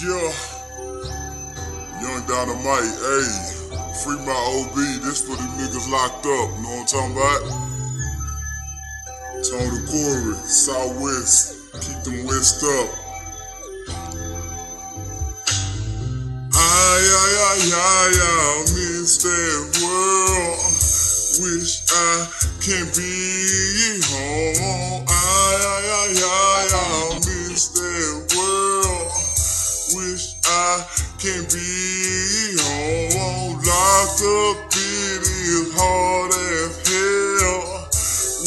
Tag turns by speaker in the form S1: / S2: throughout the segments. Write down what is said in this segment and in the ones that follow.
S1: Yeah. Young Dynamite, hey. Free my OB. This for the niggas locked up. Know what I'm talking about? Tony Corey, Southwest. Keep them west up. Ay, ay, ay, ay, I miss that world. Wish I can be home. I can be home. Locked up, it is hard as hell.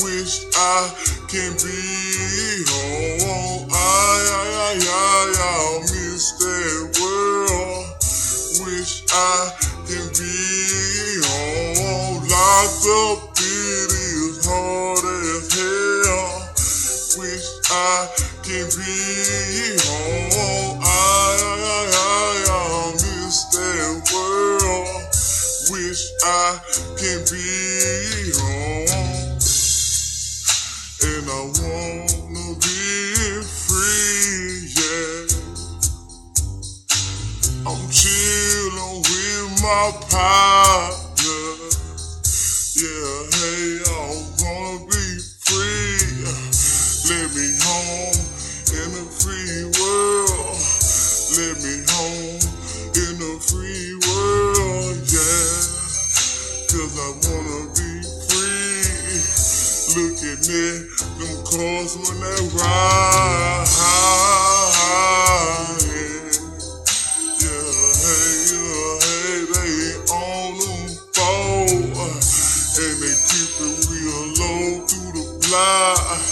S1: Wish I can be home. Ay, ay, ay, ay, I miss that world. Wish I can be home. Locked up, it is hard as hell. Wish I can be home. I can be home. And I wanna be free, yeah. I'm chillin' with my partner. Yeah, hey, I wanna be free. Let me home in a free world. Let me home Looking at me, them cars when they ride. Yeah, hey, hey, they on them four. And they keep it real low through the block.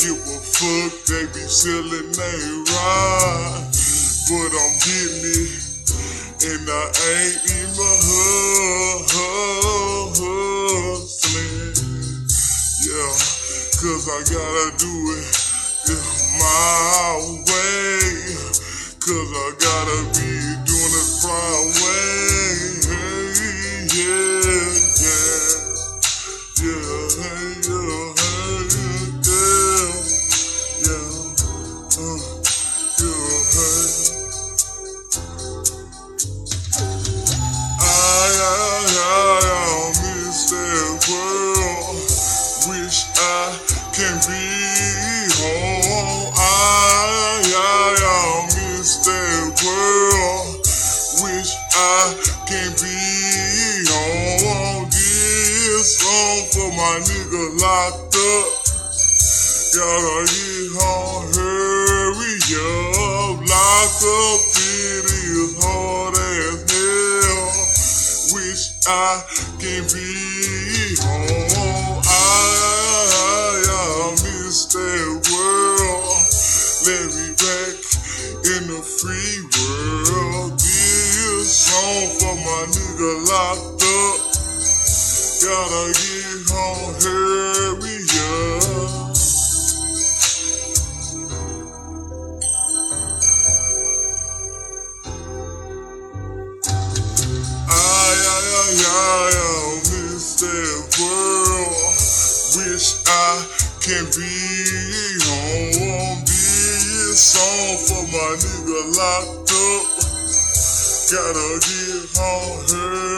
S1: Give a fuck, they be selling they ride. But I'm getting it, and I ain't even hu- I gotta do it my way. Cause I gotta be doing it my way. Yeah, yeah. Yeah, hey, yeah, hey, yeah. Yeah, uh, yeah, hey. I, I, I, I miss that world. Wish I can be home. I, I, I miss that world. Wish I can be home. This song for my nigga locked up. Gotta get home, hurry up. Locked up, it is hard as hell. Wish I nigga locked up. Gotta get home, hurry up. I, I, I, I, I miss that world. Wish I can be home. This song for my nigga locked up. Gotta get hurry up.